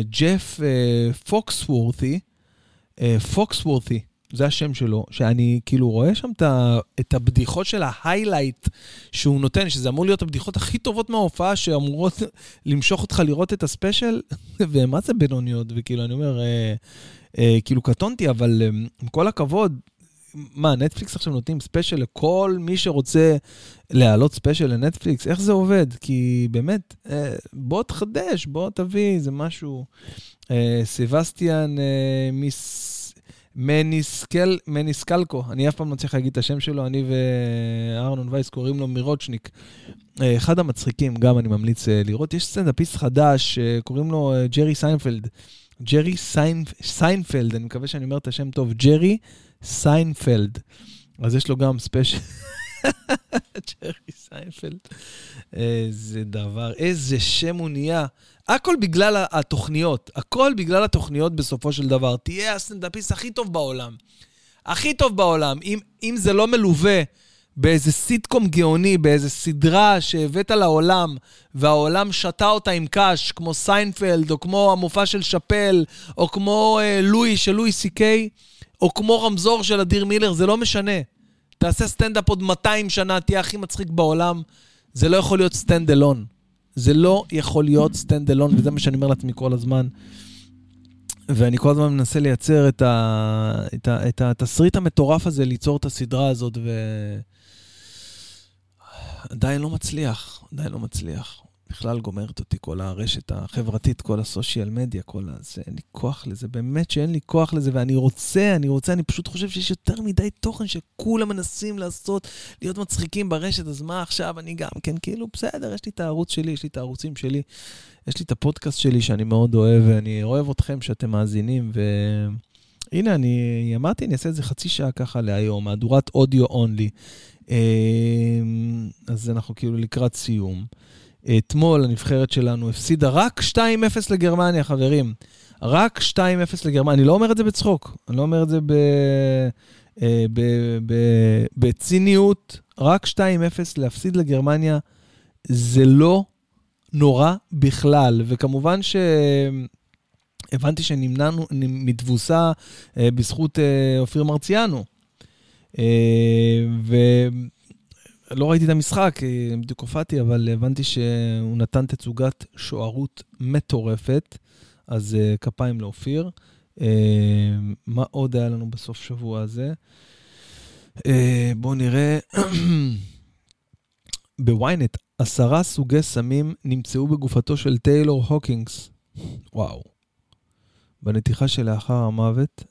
ג'ף אה, פוקסוורתי, אה, פוקסוורתי, זה השם שלו, שאני כאילו רואה שם את הבדיחות של ה highlight שהוא נותן, שזה אמור להיות הבדיחות הכי טובות מההופעה, שאמורות למשוך אותך לראות את ה special, ומה זה בינוניות? וכאילו, אני אומר, אה, אה, כאילו קטונתי, אבל אה, עם כל הכבוד, מה, נטפליקס עכשיו נותנים special לכל מי שרוצה להעלות special לנטפליקס? איך זה עובד? כי באמת, אה, בוא תחדש, בוא תביא איזה משהו. אה, סבסטיאן אה. מניסקל, מניסקלקו, אני אף פעם לא צריך להגיד את השם שלו, אני ואהרנון וייס קוראים לו מירוצ'ניק. אחד המצחיקים, גם אני ממליץ לראות. יש סטנדאפיסט חדש, קוראים לו ג'רי סיינפלד. ג'רי סיינפלד, אני מקווה שאני אומר את השם טוב, ג'רי סיינפלד. אז יש לו גם special. ג'רי סיינפלד. איזה דבר, איזה שם הוא נהיה. הכל בגלל התוכניות, הכל בגלל התוכניות בסופו של דבר. תהיה הסטנדאפיסט הכי טוב בעולם. הכי טוב בעולם. אם, אם זה לא מלווה באיזה סיטקום גאוני, באיזה סדרה שהבאת לעולם, והעולם שתה אותה עם קש, כמו סיינפלד, או כמו המופע של שאפל, או כמו אה, לואי של לואי סי קיי, או כמו רמזור של אדיר מילר, זה לא משנה. תעשה סטנדאפ עוד 200 שנה, תהיה הכי מצחיק בעולם. זה לא יכול להיות stand alone. זה לא יכול להיות stand alone, וזה מה שאני אומר לעצמי כל הזמן. ואני כל הזמן מנסה לייצר את, ה, את, ה, את התסריט המטורף הזה, ליצור את הסדרה הזאת, ועדיין לא מצליח, עדיין לא מצליח. בכלל גומרת אותי כל הרשת החברתית, כל הסושיאל מדיה, כל הזה, אין לי כוח לזה, באמת שאין לי כוח לזה, ואני רוצה, אני רוצה, אני פשוט חושב שיש יותר מדי תוכן שכולם מנסים לעשות, להיות מצחיקים ברשת, אז מה עכשיו, אני גם כן, כאילו, בסדר, יש לי את הערוץ שלי, יש לי את הערוצים שלי, יש לי את הפודקאסט שלי שאני מאוד אוהב, ואני אוהב אתכם שאתם מאזינים, ו... הנה, אני אמרתי, אני אעשה את זה חצי שעה ככה להיום, מהדורת אודיו אונלי. אז אנחנו כאילו לקראת סיום. אתמול הנבחרת שלנו הפסידה רק 2-0 לגרמניה, חברים. רק 2-0 לגרמניה. אני לא אומר את זה בצחוק, אני לא אומר את זה ב... אה, ב... ב... בציניות. רק 2-0 להפסיד לגרמניה זה לא נורא בכלל. וכמובן ש... הבנתי שנמנענו מתבוסה אה, בזכות אה, אופיר מרציאנו. ו... לא ראיתי את המשחק, בדיוק הופעתי, אבל הבנתי שהוא נתן תצוגת שוערות מטורפת, אז uh, כפיים לאופיר. Uh, מה עוד היה לנו בסוף שבוע הזה? בואו נראה. בוויינט, עשרה סוגי סמים נמצאו בגופתו של טיילור הוקינס. וואו. בנתיחה שלאחר המוות,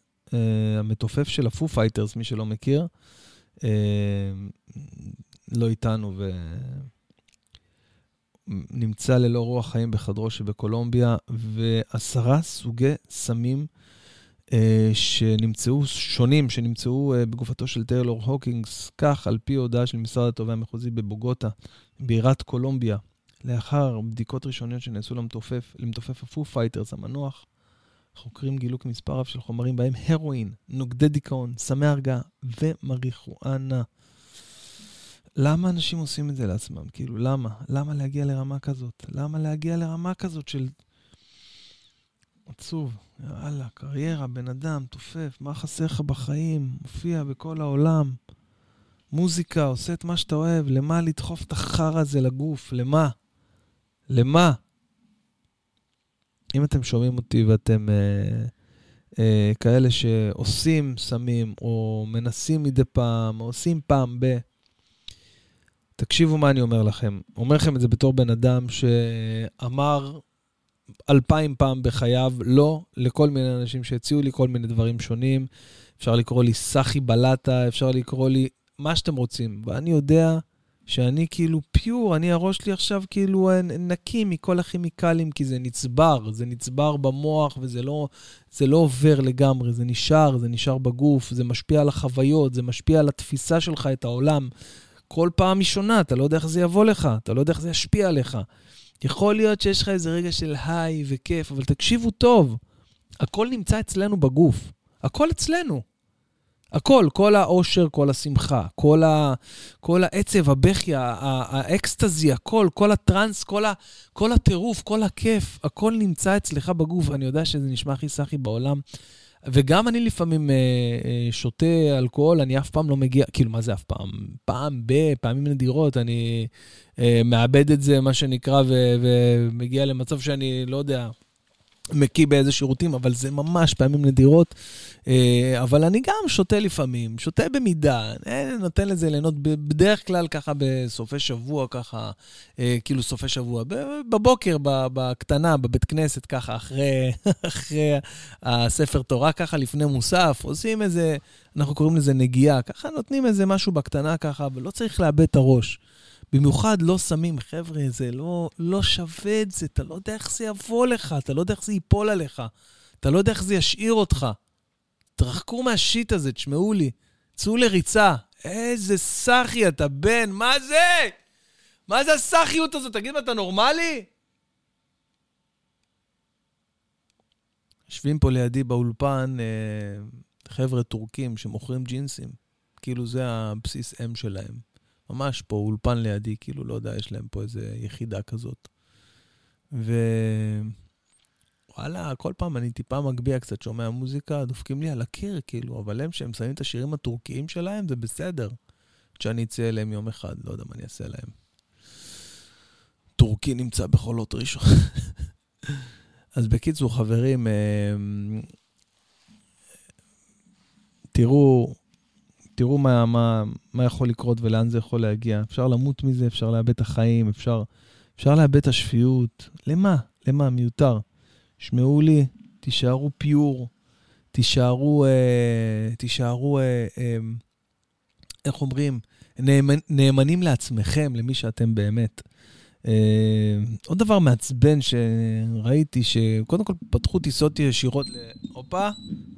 המתופף של הפו פייטרס, מי שלא מכיר, לא איתנו ונמצא ללא רוח חיים בחדרו שבקולומביה, ועשרה סוגי סמים אה, שנמצאו, שונים, שנמצאו אה, בגופתו של טיילור הוקינס, כך על פי הודעה של משרד התובע המחוזי בבוגוטה, בירת קולומביה, לאחר בדיקות ראשוניות שנעשו למתופף, למתופף הפו פייטרס המנוח, חוקרים גילו כי מספר רב של חומרים בהם הרואין, נוגדי דיכאון, סמי הרגעה ומריחואנה. למה אנשים עושים את זה לעצמם? כאילו, למה? למה להגיע לרמה כזאת? למה להגיע לרמה כזאת של... עצוב. יאללה, קריירה, בן אדם, תופף, מה חסר לך בחיים? מופיע בכל העולם. מוזיקה, עושה את מה שאתה אוהב. למה לדחוף את החרא הזה לגוף? למה? למה? אם אתם שומעים אותי ואתם אה, אה, כאלה שעושים סמים, או מנסים מדי פעם, או עושים פעם ב... תקשיבו מה אני אומר לכם. אומר לכם את זה בתור בן אדם שאמר אלפיים פעם בחייו לא לכל מיני אנשים שהציעו לי כל מיני דברים שונים. אפשר לקרוא לי סאחי בלטה, אפשר לקרוא לי מה שאתם רוצים. ואני יודע שאני כאילו פיור, אני הראש שלי עכשיו כאילו נקי מכל הכימיקלים, כי זה נצבר, זה נצבר במוח וזה לא, זה לא עובר לגמרי, זה נשאר, זה נשאר בגוף, זה משפיע על החוויות, זה משפיע על התפיסה שלך את העולם. כל פעם היא שונה, אתה לא יודע איך זה יבוא לך, אתה לא יודע איך זה ישפיע עליך. יכול להיות שיש לך איזה רגע של היי וכיף, אבל תקשיבו טוב, הכל נמצא אצלנו בגוף. הכל אצלנו. הכל, כל האושר, כל השמחה, כל, ה, כל העצב, הבכי, האקסטזי, הכל, כל הטראנס, כל, ה, כל הטירוף, כל הכיף, הכל נמצא אצלך בגוף. אני יודע שזה נשמע הכי סאחי בעולם. וגם אני לפעמים אה, אה, שותה אלכוהול, אני אף פעם לא מגיע, כאילו, מה זה אף פעם? פעם ב, פעמים נדירות, אני אה, מאבד את זה, מה שנקרא, ו, ומגיע למצב שאני, לא יודע, מקיא באיזה שירותים, אבל זה ממש פעמים נדירות. אה, אבל אני גם שותה לפעמים, שותה במידה, אה, נותן לזה ליהנות בדרך כלל ככה בסופי שבוע, ככה, אה, כאילו סופי שבוע, בבוקר, בקטנה, בבית כנסת, ככה, אחרי, אחרי הספר תורה, ככה לפני מוסף, עושים איזה, אנחנו קוראים לזה נגיעה, ככה נותנים איזה משהו בקטנה ככה, ולא צריך לאבד את הראש. במיוחד לא שמים, חבר'ה, זה לא, לא שווה את זה, אתה לא יודע איך זה יבוא לך, אתה לא יודע איך זה ייפול עליך, אתה לא יודע איך זה ישאיר אותך. תרחקו מהשיט הזה, תשמעו לי. צאו לריצה. איזה סאחי אתה, בן, מה זה? מה זה הסאחיות הזאת? תגיד, אתה נורמלי? יושבים פה לידי באולפן אה, חבר'ה טורקים שמוכרים ג'ינסים. כאילו זה הבסיס אם שלהם. ממש פה, אולפן לידי, כאילו, לא יודע, יש להם פה איזה יחידה כזאת. ו... וואלה, כל פעם אני טיפה מגביה קצת, שומע מוזיקה, דופקים לי על הקיר, כאילו, אבל הם, שהם שמים את השירים הטורקיים שלהם, זה בסדר. שאני אצא אליהם יום אחד, לא יודע מה אני אעשה להם. טורקי נמצא בחולות ראשון. אז בקיצור, חברים, אה, תראו, תראו מה, מה, מה יכול לקרות ולאן זה יכול להגיע. אפשר למות מזה, אפשר לאבד את החיים, אפשר, אפשר לאבד את השפיות. למה? למה? מיותר. שמעו לי, תישארו פיור, תישארו, אה, תישארו, אה, אה, איך אומרים, נאמנ, נאמנים לעצמכם, למי שאתם באמת. אה, עוד דבר מעצבן שראיתי, שקודם כל פתחו טיסות ישירות ל... הופה,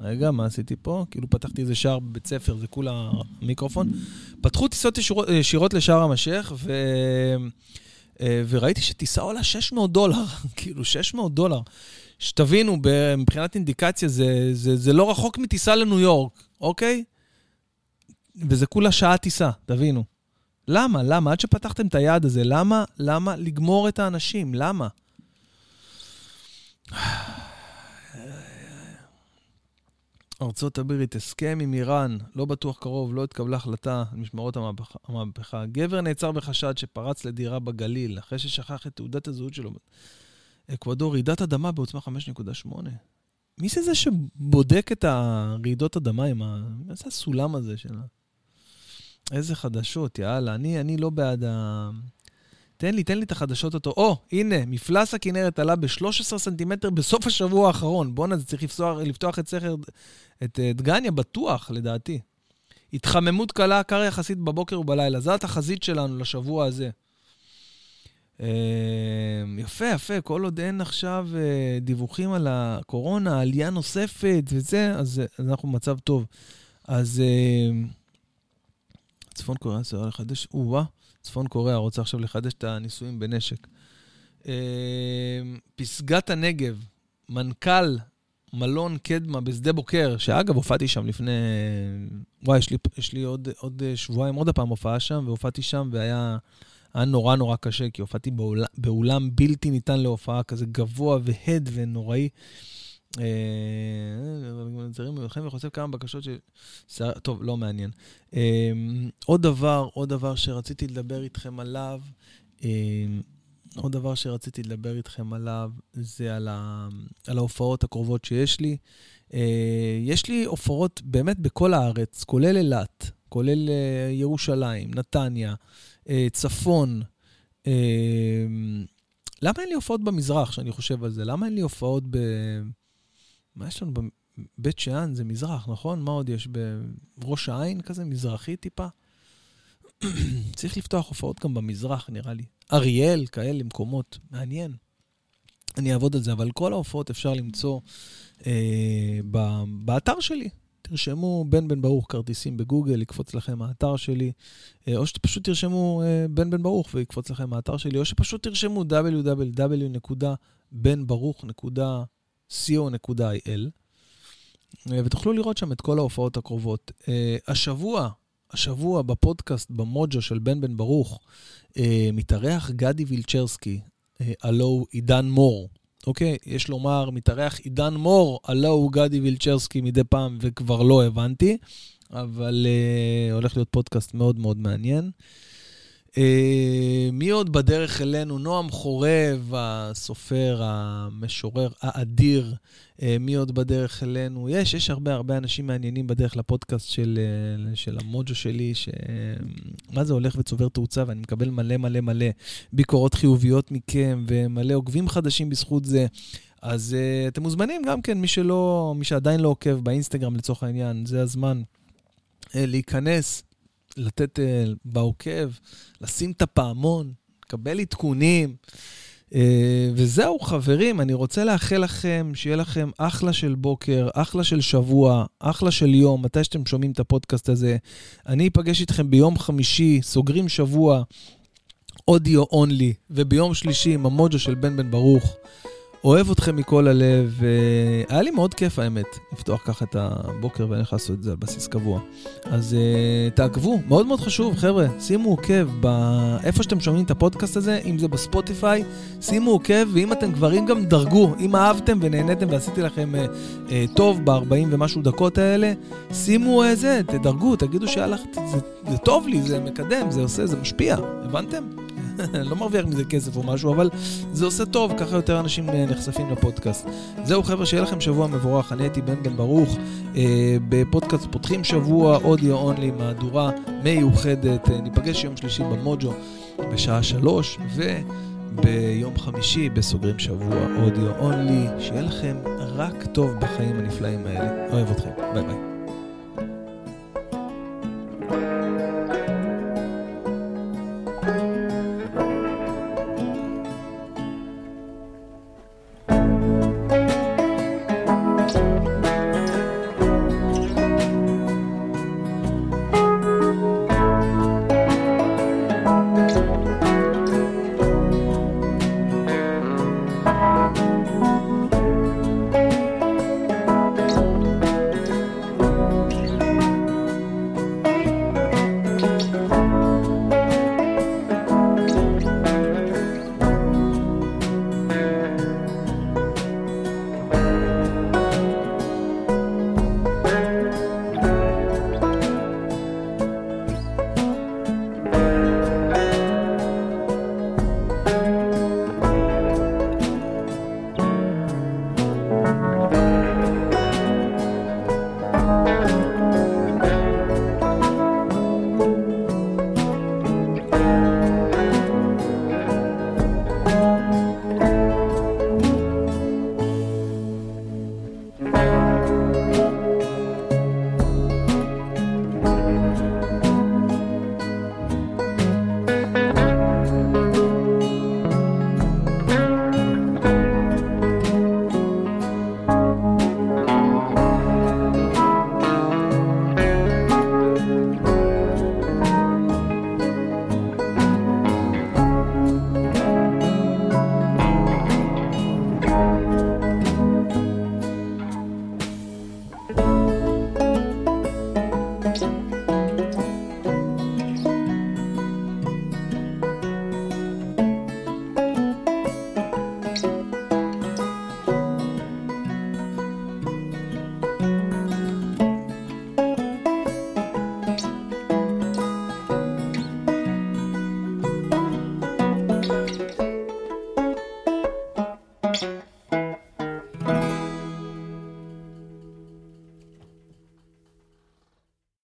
רגע, מה עשיתי פה? כאילו פתחתי איזה שער בבית ספר, זה כולה מיקרופון. פתחו טיסות ישירות, לשער המשך, ו... אה, וראיתי שטיסה עולה 600 דולר, כאילו 600 דולר. שתבינו, מבחינת אינדיקציה, זה, זה, זה לא רחוק מטיסה לניו יורק, אוקיי? וזה כולה שעה טיסה, תבינו. למה? למה? עד שפתחתם את היעד הזה, למה? למה לגמור את האנשים? למה? ארצות הברית, הסכם עם איראן, לא בטוח קרוב, לא התקבלה החלטה על משמרות המהפכה. המהפכה. גבר נעצר בחשד שפרץ לדירה בגליל, אחרי ששכח את תעודת הזהות שלו. אקוודור, רעידת אדמה בעוצמה 5.8. מי זה זה שבודק את הרעידות אדמה עם ה... מה זה הסולם הזה שלה? איזה חדשות, יאללה. אני, אני לא בעד ה... תן לי, תן לי את החדשות אותו. או, הנה, מפלס הכנרת עלה ב-13 סנטימטר בסוף השבוע האחרון. בואנה, זה צריך לפתוח, לפתוח את סכר, את דגניה, בטוח, לדעתי. התחממות קלה, קר יחסית בבוקר ובלילה. זו התחזית שלנו לשבוע הזה. אה, יפה, יפה, כל עוד אין עכשיו אה, דיווחים על הקורונה, עלייה נוספת וזה, אז אנחנו במצב טוב. אז אה, צפון קוריאה זה לחדש, או-אה, צפון קוריאה רוצה עכשיו לחדש את הניסויים בנשק. פסגת הנגב, מנכ"ל מלון קדמה בשדה בוקר, שאגב, הופעתי שם לפני... וואי, יש לי, יש לי עוד, עוד שבועיים עוד פעם הופעה שם, והופעתי שם, והיה... היה נורא נורא קשה, כי הופעתי באולם, באולם בלתי ניתן להופעה, כזה גבוה והד ונוראי. אה, וחושף כמה בקשות ש... טוב, לא מעניין. אה, עוד דבר, עוד דבר שרציתי לדבר איתכם עליו, אה, עוד דבר שרציתי לדבר איתכם עליו, זה על, ה... על ההופעות הקרובות שיש לי. יש לי הופעות באמת בכל הארץ, כולל אילת, כולל ירושלים, נתניה, צפון. למה אין לי הופעות במזרח, כשאני חושב על זה? למה אין לי הופעות ב... מה יש לנו? בית שאן זה מזרח, נכון? מה עוד יש? בראש העין כזה, מזרחי טיפה? צריך לפתוח הופעות גם במזרח, נראה לי. אריאל, כאלה מקומות, מעניין. אני אעבוד על זה, אבל כל ההופעות אפשר למצוא אה, באתר שלי. תרשמו בן בן ברוך כרטיסים בגוגל, יקפוץ לכם האתר שלי, אה, או שפשוט תרשמו אה, בן בן ברוך ויקפוץ לכם האתר שלי, או שפשוט תרשמו www.benברוך.co.il אה, ותוכלו לראות שם את כל ההופעות הקרובות. אה, השבוע, השבוע בפודקאסט במוג'ו של בן בן ברוך, אה, מתארח גדי וילצ'רסקי, הלו הוא עידן מור. אוקיי, יש לומר, מתארח עידן מור, הלו הוא גדי וילצ'רסקי מדי פעם, וכבר לא הבנתי, אבל uh, הולך להיות פודקאסט מאוד מאוד מעניין. Uh, מי עוד בדרך אלינו? נועם חורב, הסופר, המשורר האדיר. Uh, מי עוד בדרך אלינו? יש, יש הרבה הרבה אנשים מעניינים בדרך לפודקאסט של, uh, של המוג'ו שלי, ש... מה זה הולך וצובר תאוצה, ואני מקבל מלא מלא מלא ביקורות חיוביות מכם, ומלא עוקבים חדשים בזכות זה. אז uh, אתם מוזמנים גם כן, מי שלא, מי שעדיין לא עוקב באינסטגרם לצורך העניין, זה הזמן uh, להיכנס. לתת uh, בעוקב, לשים את הפעמון, לקבל עדכונים. Uh, וזהו, חברים, אני רוצה לאחל לכם שיהיה לכם אחלה של בוקר, אחלה של שבוע, אחלה של יום, מתי שאתם שומעים את הפודקאסט הזה. אני אפגש איתכם ביום חמישי, סוגרים שבוע, אודיו אונלי, וביום שלישי עם המוג'ו של בן בן ברוך. אוהב אתכם מכל הלב, היה לי מאוד כיף האמת, לפתוח ככה את הבוקר ואני יכול לעשות את זה על בסיס קבוע. אז uh, תעקבו, מאוד מאוד חשוב, חבר'ה, שימו עוקב באיפה שאתם שומעים את הפודקאסט הזה, אם זה בספוטיפיי, שימו עוקב, ואם אתם כבר, אם גם דרגו, אם אהבתם ונהניתם ועשיתי לכם uh, uh, טוב ב-40 ומשהו דקות האלה, שימו uh, זה, תדרגו, תגידו שהלך, זה, זה טוב לי, זה מקדם, זה עושה, זה משפיע, הבנתם? לא מרוויח מזה כסף או משהו, אבל זה עושה טוב, ככה יותר אנשים אה, נחשפים לפודקאסט. זהו חבר'ה, שיהיה לכם שבוע מבורך, אני הייתי בן בן ברוך, אה, בפודקאסט פותחים שבוע, אודיו אונלי, מהדורה מיוחדת, אה, ניפגש יום שלישי במוג'ו בשעה שלוש, וביום חמישי בסוגרים שבוע אודיו אונלי, שיהיה לכם רק טוב בחיים הנפלאים האלה. אוהב אתכם, ביי ביי.